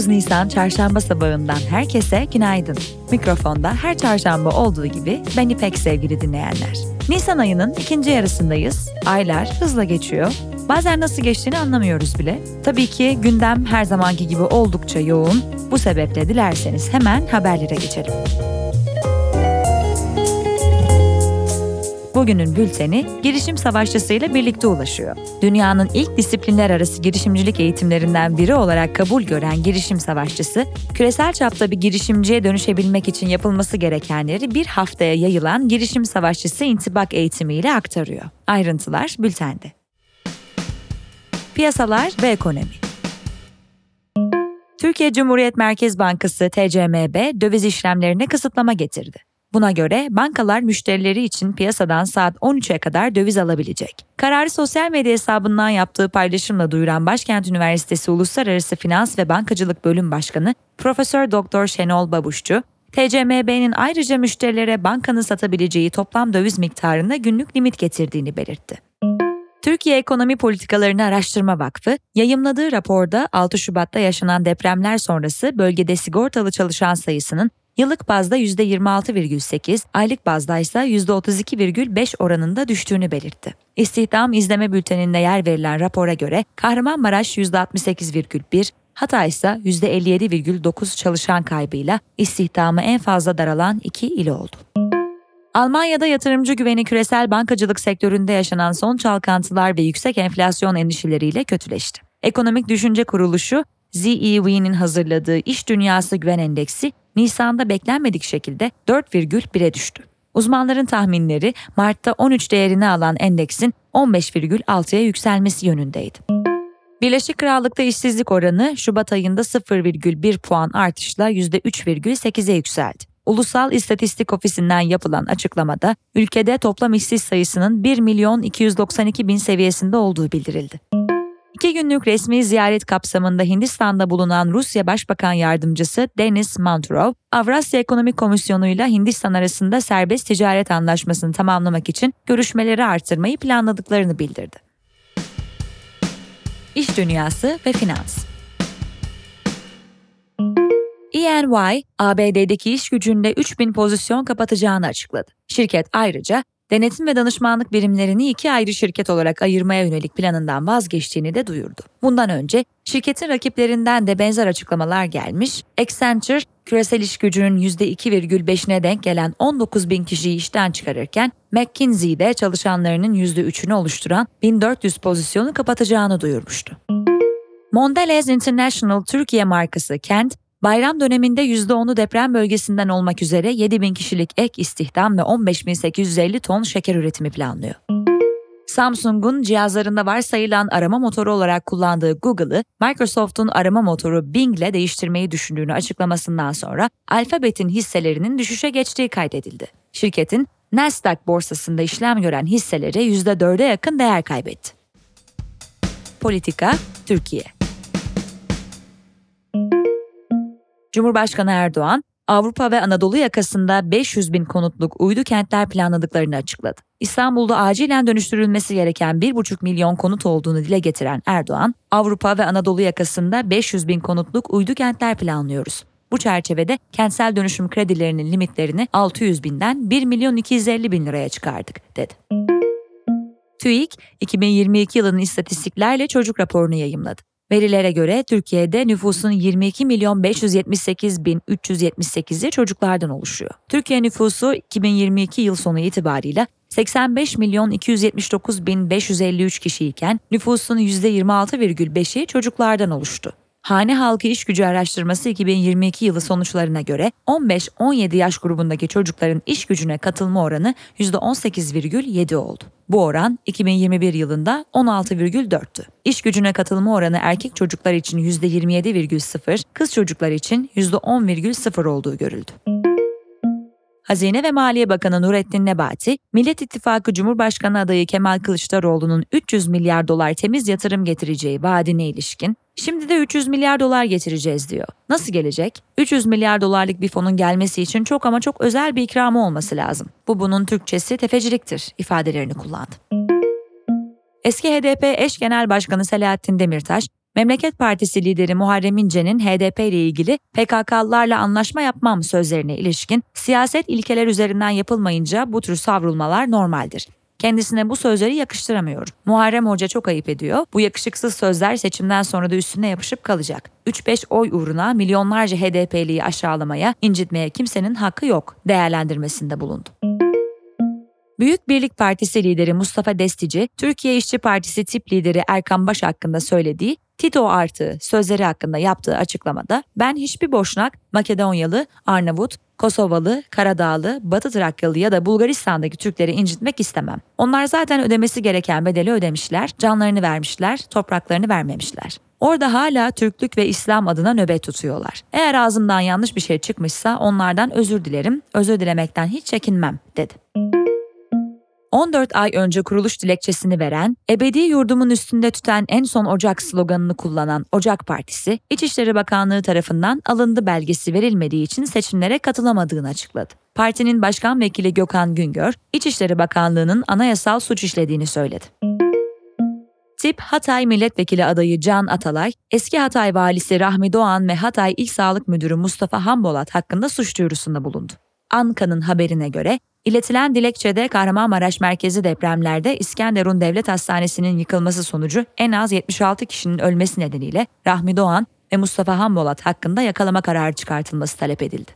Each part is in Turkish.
9 Nisan çarşamba sabahından herkese günaydın. Mikrofonda her çarşamba olduğu gibi ben İpek sevgili dinleyenler. Nisan ayının ikinci yarısındayız. Aylar hızla geçiyor. Bazen nasıl geçtiğini anlamıyoruz bile. Tabii ki gündem her zamanki gibi oldukça yoğun. Bu sebeple dilerseniz hemen haberlere geçelim. Bugünün bülteni girişim savaşçısıyla birlikte ulaşıyor. Dünyanın ilk disiplinler arası girişimcilik eğitimlerinden biri olarak kabul gören girişim savaşçısı, küresel çapta bir girişimciye dönüşebilmek için yapılması gerekenleri bir haftaya yayılan girişim savaşçısı intibak eğitimiyle aktarıyor. Ayrıntılar bültende. Piyasalar ve ekonomi Türkiye Cumhuriyet Merkez Bankası TCMB döviz işlemlerine kısıtlama getirdi. Buna göre bankalar müşterileri için piyasadan saat 13'e kadar döviz alabilecek. Kararı sosyal medya hesabından yaptığı paylaşımla duyuran Başkent Üniversitesi Uluslararası Finans ve Bankacılık Bölüm Başkanı Profesör Doktor Şenol Babuşçu, TCMB'nin ayrıca müşterilere bankanın satabileceği toplam döviz miktarında günlük limit getirdiğini belirtti. Türkiye Ekonomi Politikalarını Araştırma Vakfı, yayımladığı raporda 6 Şubat'ta yaşanan depremler sonrası bölgede sigortalı çalışan sayısının yıllık bazda %26,8, aylık bazda ise %32,5 oranında düştüğünü belirtti. İstihdam izleme bülteninde yer verilen rapora göre Kahramanmaraş %68,1, Hatay ise %57,9 çalışan kaybıyla istihdamı en fazla daralan iki il oldu. Almanya'da yatırımcı güveni küresel bankacılık sektöründe yaşanan son çalkantılar ve yüksek enflasyon endişeleriyle kötüleşti. Ekonomik Düşünce Kuruluşu, ZEW'nin hazırladığı İş Dünyası Güven Endeksi Nisan'da beklenmedik şekilde 4,1'e düştü. Uzmanların tahminleri Mart'ta 13 değerini alan endeksin 15,6'ya yükselmesi yönündeydi. Birleşik Krallık'ta işsizlik oranı Şubat ayında 0,1 puan artışla %3,8'e yükseldi. Ulusal İstatistik Ofisi'nden yapılan açıklamada ülkede toplam işsiz sayısının 1 milyon 292 bin seviyesinde olduğu bildirildi. İki günlük resmi ziyaret kapsamında Hindistan'da bulunan Rusya Başbakan Yardımcısı Denis Manturov, Avrasya Ekonomik Komisyonu ile Hindistan arasında serbest ticaret anlaşmasını tamamlamak için görüşmeleri artırmayı planladıklarını bildirdi. İş Dünyası ve Finans EY, ABD'deki iş gücünde 3000 pozisyon kapatacağını açıkladı. Şirket ayrıca denetim ve danışmanlık birimlerini iki ayrı şirket olarak ayırmaya yönelik planından vazgeçtiğini de duyurdu. Bundan önce şirketin rakiplerinden de benzer açıklamalar gelmiş, Accenture küresel iş gücünün %2,5'ine denk gelen 19 bin kişiyi işten çıkarırken McKinsey'de çalışanlarının %3'ünü oluşturan 1400 pozisyonu kapatacağını duyurmuştu. Mondelez International Türkiye markası Kent, Bayram döneminde %10'u deprem bölgesinden olmak üzere 7 bin kişilik ek istihdam ve 15.850 ton şeker üretimi planlıyor. Samsung'un cihazlarında varsayılan arama motoru olarak kullandığı Google'ı Microsoft'un arama motoru Bing ile değiştirmeyi düşündüğünü açıklamasından sonra Alphabet'in hisselerinin düşüşe geçtiği kaydedildi. Şirketin Nasdaq borsasında işlem gören hisseleri %4'e yakın değer kaybetti. Politika, Türkiye Cumhurbaşkanı Erdoğan, Avrupa ve Anadolu yakasında 500 bin konutluk uydu kentler planladıklarını açıkladı. İstanbul'da acilen dönüştürülmesi gereken 1,5 milyon konut olduğunu dile getiren Erdoğan, Avrupa ve Anadolu yakasında 500 bin konutluk uydu kentler planlıyoruz. Bu çerçevede kentsel dönüşüm kredilerinin limitlerini 600 binden 1 milyon 250 bin liraya çıkardık, dedi. TÜİK, 2022 yılının istatistiklerle çocuk raporunu yayımladı. Verilere göre Türkiye'de nüfusun 22 milyon 578 bin 378'i çocuklardan oluşuyor. Türkiye nüfusu 2022 yıl sonu itibarıyla 85 milyon 279 bin 553 kişiyken nüfusun %26,5'i çocuklardan oluştu. Hane Halkı İş Gücü Araştırması 2022 yılı sonuçlarına göre 15-17 yaş grubundaki çocukların iş gücüne katılma oranı %18,7 oldu. Bu oran 2021 yılında 16,4'tü. İş gücüne katılma oranı erkek çocuklar için %27,0, kız çocuklar için %10,0 olduğu görüldü. Hazine ve Maliye Bakanı Nurettin Nebati, Millet İttifakı Cumhurbaşkanı adayı Kemal Kılıçdaroğlu'nun 300 milyar dolar temiz yatırım getireceği vaadine ilişkin, şimdi de 300 milyar dolar getireceğiz diyor. Nasıl gelecek? 300 milyar dolarlık bir fonun gelmesi için çok ama çok özel bir ikramı olması lazım. Bu bunun Türkçesi tefeciliktir ifadelerini kullandı. Eski HDP eş genel başkanı Selahattin Demirtaş, Memleket Partisi lideri Muharrem İnce'nin HDP ile ilgili PKK'lılarla anlaşma yapmam sözlerine ilişkin siyaset ilkeler üzerinden yapılmayınca bu tür savrulmalar normaldir. Kendisine bu sözleri yakıştıramıyorum. Muharrem Hoca çok ayıp ediyor. Bu yakışıksız sözler seçimden sonra da üstüne yapışıp kalacak. 3-5 oy uğruna milyonlarca HDP'liyi aşağılamaya, incitmeye kimsenin hakkı yok değerlendirmesinde bulundu. Büyük Birlik Partisi lideri Mustafa Destici, Türkiye İşçi Partisi tip lideri Erkan Baş hakkında söylediği Tito artı sözleri hakkında yaptığı açıklamada ben hiçbir boşnak, Makedonyalı, Arnavut, Kosovalı, Karadağlı, Batı Trakyalı ya da Bulgaristan'daki Türkleri incitmek istemem. Onlar zaten ödemesi gereken bedeli ödemişler, canlarını vermişler, topraklarını vermemişler. Orada hala Türklük ve İslam adına nöbet tutuyorlar. Eğer ağzımdan yanlış bir şey çıkmışsa onlardan özür dilerim, özür dilemekten hiç çekinmem, dedi. 14 ay önce kuruluş dilekçesini veren, ebedi yurdumun üstünde tüten en son Ocak sloganını kullanan Ocak Partisi, İçişleri Bakanlığı tarafından alındı belgesi verilmediği için seçimlere katılamadığını açıkladı. Partinin başkan vekili Gökhan Güngör, İçişleri Bakanlığı'nın anayasal suç işlediğini söyledi. Tip Hatay Milletvekili adayı Can Atalay, eski Hatay valisi Rahmi Doğan ve Hatay İl Sağlık Müdürü Mustafa Hambolat hakkında suç duyurusunda bulundu. Anka'nın haberine göre İletilen dilekçede Kahramanmaraş merkezi depremlerde İskenderun Devlet Hastanesi'nin yıkılması sonucu en az 76 kişinin ölmesi nedeniyle Rahmi Doğan ve Mustafa Hambolat hakkında yakalama kararı çıkartılması talep edildi.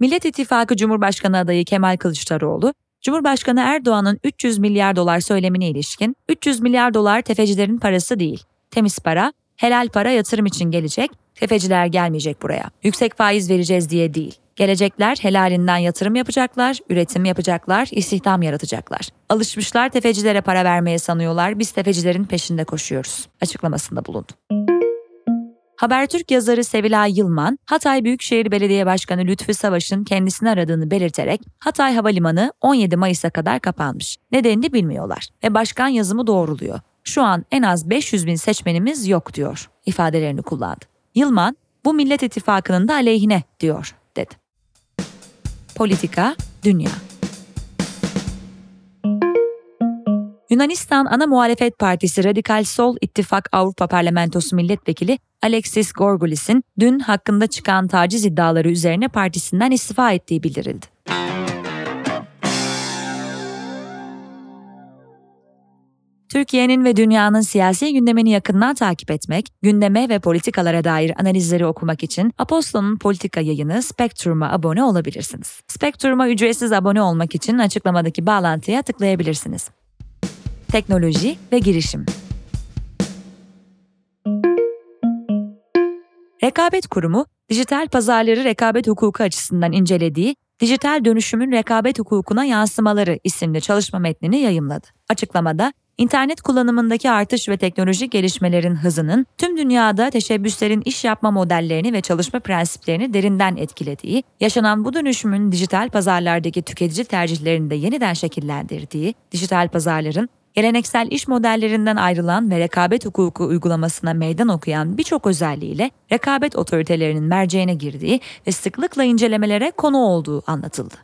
Millet İttifakı Cumhurbaşkanı adayı Kemal Kılıçdaroğlu, Cumhurbaşkanı Erdoğan'ın 300 milyar dolar söylemine ilişkin 300 milyar dolar tefecilerin parası değil, temiz para, helal para yatırım için gelecek, tefeciler gelmeyecek buraya. Yüksek faiz vereceğiz diye değil. Gelecekler helalinden yatırım yapacaklar, üretim yapacaklar, istihdam yaratacaklar. Alışmışlar tefecilere para vermeye sanıyorlar, biz tefecilerin peşinde koşuyoruz açıklamasında bulundu. Habertürk yazarı Sevilay Yılman, Hatay Büyükşehir Belediye Başkanı Lütfü Savaş'ın kendisini aradığını belirterek Hatay Havalimanı 17 Mayıs'a kadar kapanmış. Nedenini bilmiyorlar ve başkan yazımı doğruluyor. Şu an en az 500 bin seçmenimiz yok diyor ifadelerini kullandı. Yılman, bu Millet İttifakı'nın da aleyhine diyor, dedi. Politika, Dünya Yunanistan ana muhalefet partisi Radikal Sol İttifak Avrupa Parlamentosu Milletvekili Alexis Gorgulis'in dün hakkında çıkan taciz iddiaları üzerine partisinden istifa ettiği bildirildi. Türkiye'nin ve dünyanın siyasi gündemini yakından takip etmek, gündeme ve politikalara dair analizleri okumak için Apostol'un politika yayını Spektrum'a abone olabilirsiniz. Spektrum'a ücretsiz abone olmak için açıklamadaki bağlantıya tıklayabilirsiniz. Teknoloji ve girişim Rekabet Kurumu, dijital pazarları rekabet hukuku açısından incelediği Dijital Dönüşümün Rekabet Hukukuna Yansımaları isimli çalışma metnini yayımladı. Açıklamada, İnternet kullanımındaki artış ve teknolojik gelişmelerin hızının tüm dünyada teşebbüslerin iş yapma modellerini ve çalışma prensiplerini derinden etkilediği, yaşanan bu dönüşümün dijital pazarlardaki tüketici tercihlerini de yeniden şekillendirdiği, dijital pazarların geleneksel iş modellerinden ayrılan ve rekabet hukuku uygulamasına meydan okuyan birçok özelliğiyle rekabet otoritelerinin merceğine girdiği ve sıklıkla incelemelere konu olduğu anlatıldı.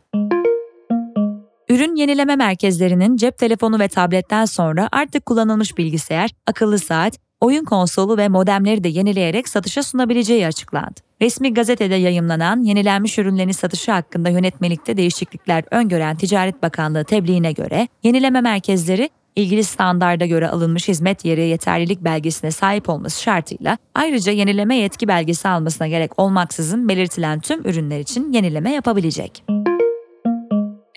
Ürün yenileme merkezlerinin cep telefonu ve tabletten sonra artık kullanılmış bilgisayar, akıllı saat, oyun konsolu ve modemleri de yenileyerek satışa sunabileceği açıklandı. Resmi gazetede yayımlanan yenilenmiş ürünlerin satışı hakkında yönetmelikte değişiklikler öngören Ticaret Bakanlığı tebliğine göre yenileme merkezleri ilgili standarda göre alınmış hizmet yeri yeterlilik belgesine sahip olması şartıyla ayrıca yenileme yetki belgesi almasına gerek olmaksızın belirtilen tüm ürünler için yenileme yapabilecek.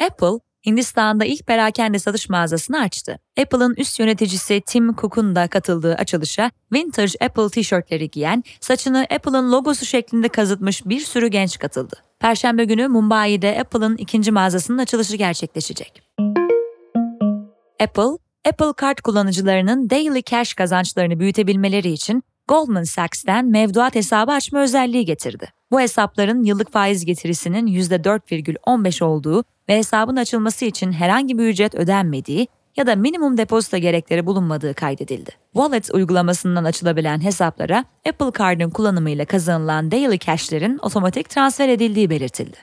Apple, Hindistan'da ilk perakende satış mağazasını açtı. Apple'ın üst yöneticisi Tim Cook'un da katıldığı açılışa vintage Apple tişörtleri giyen, saçını Apple'ın logosu şeklinde kazıtmış bir sürü genç katıldı. Perşembe günü Mumbai'de Apple'ın ikinci mağazasının açılışı gerçekleşecek. Apple, Apple Kart kullanıcılarının daily cash kazançlarını büyütebilmeleri için Goldman Sachs'ten mevduat hesabı açma özelliği getirdi. Bu hesapların yıllık faiz getirisinin %4,15 olduğu ve hesabın açılması için herhangi bir ücret ödenmediği ya da minimum depozito gerekleri bulunmadığı kaydedildi. Wallet uygulamasından açılabilen hesaplara Apple Card'ın kullanımıyla kazanılan daily cash'lerin otomatik transfer edildiği belirtildi.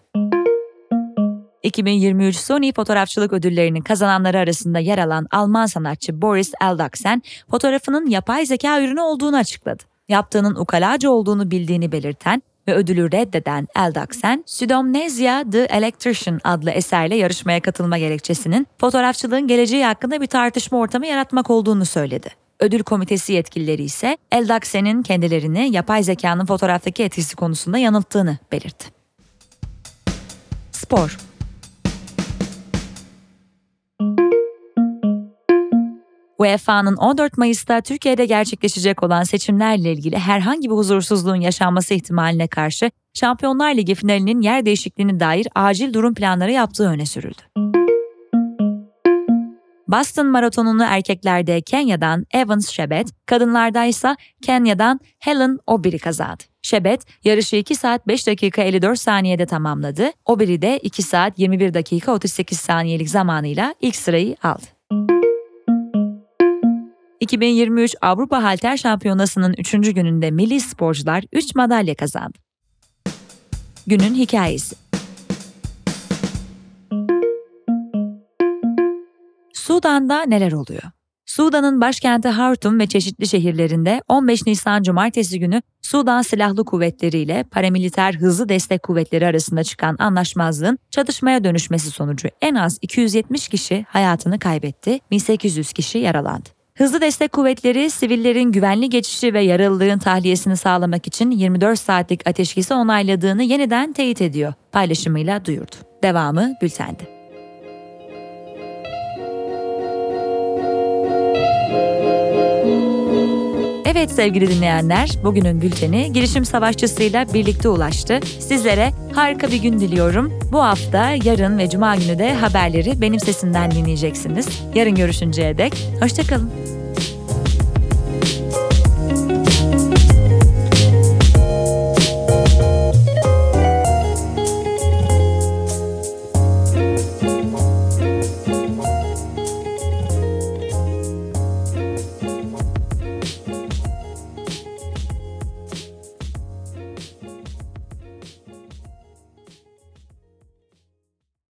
2023 Sony fotoğrafçılık ödüllerinin kazananları arasında yer alan Alman sanatçı Boris Eldaksen, fotoğrafının yapay zeka ürünü olduğunu açıkladı. Yaptığının ukalaca olduğunu bildiğini belirten ve ödülü reddeden Eldaksen, Pseudomnesia the Electrician adlı eserle yarışmaya katılma gerekçesinin fotoğrafçılığın geleceği hakkında bir tartışma ortamı yaratmak olduğunu söyledi. Ödül komitesi yetkilileri ise Eldaksen'in kendilerini yapay zekanın fotoğraftaki etkisi konusunda yanılttığını belirtti. Spor UEFA'nın 14 Mayıs'ta Türkiye'de gerçekleşecek olan seçimlerle ilgili herhangi bir huzursuzluğun yaşanması ihtimaline karşı Şampiyonlar Ligi finalinin yer değişikliğine dair acil durum planları yaptığı öne sürüldü. Boston Maratonu'nu erkeklerde Kenya'dan Evans Şebet, kadınlarda ise Kenya'dan Helen Obiri kazandı. Şebet, yarışı 2 saat 5 dakika 54 saniyede tamamladı. Obiri de 2 saat 21 dakika 38 saniyelik zamanıyla ilk sırayı aldı. 2023 Avrupa Halter Şampiyonası'nın 3. gününde milli sporcular 3 madalya kazandı. Günün hikayesi Sudan'da neler oluyor? Sudan'ın başkenti Hartum ve çeşitli şehirlerinde 15 Nisan Cumartesi günü Sudan Silahlı Kuvvetleri ile paramiliter hızlı destek kuvvetleri arasında çıkan anlaşmazlığın çatışmaya dönüşmesi sonucu en az 270 kişi hayatını kaybetti, 1800 kişi yaralandı. Hızlı destek kuvvetleri sivillerin güvenli geçişi ve yaralılığın tahliyesini sağlamak için 24 saatlik ateşkesi onayladığını yeniden teyit ediyor paylaşımıyla duyurdu. Devamı bültende. Evet sevgili dinleyenler, bugünün bülteni girişim savaşçısıyla birlikte ulaştı. Sizlere harika bir gün diliyorum. Bu hafta, yarın ve cuma günü de haberleri benim sesimden dinleyeceksiniz. Yarın görüşünceye dek, hoşçakalın.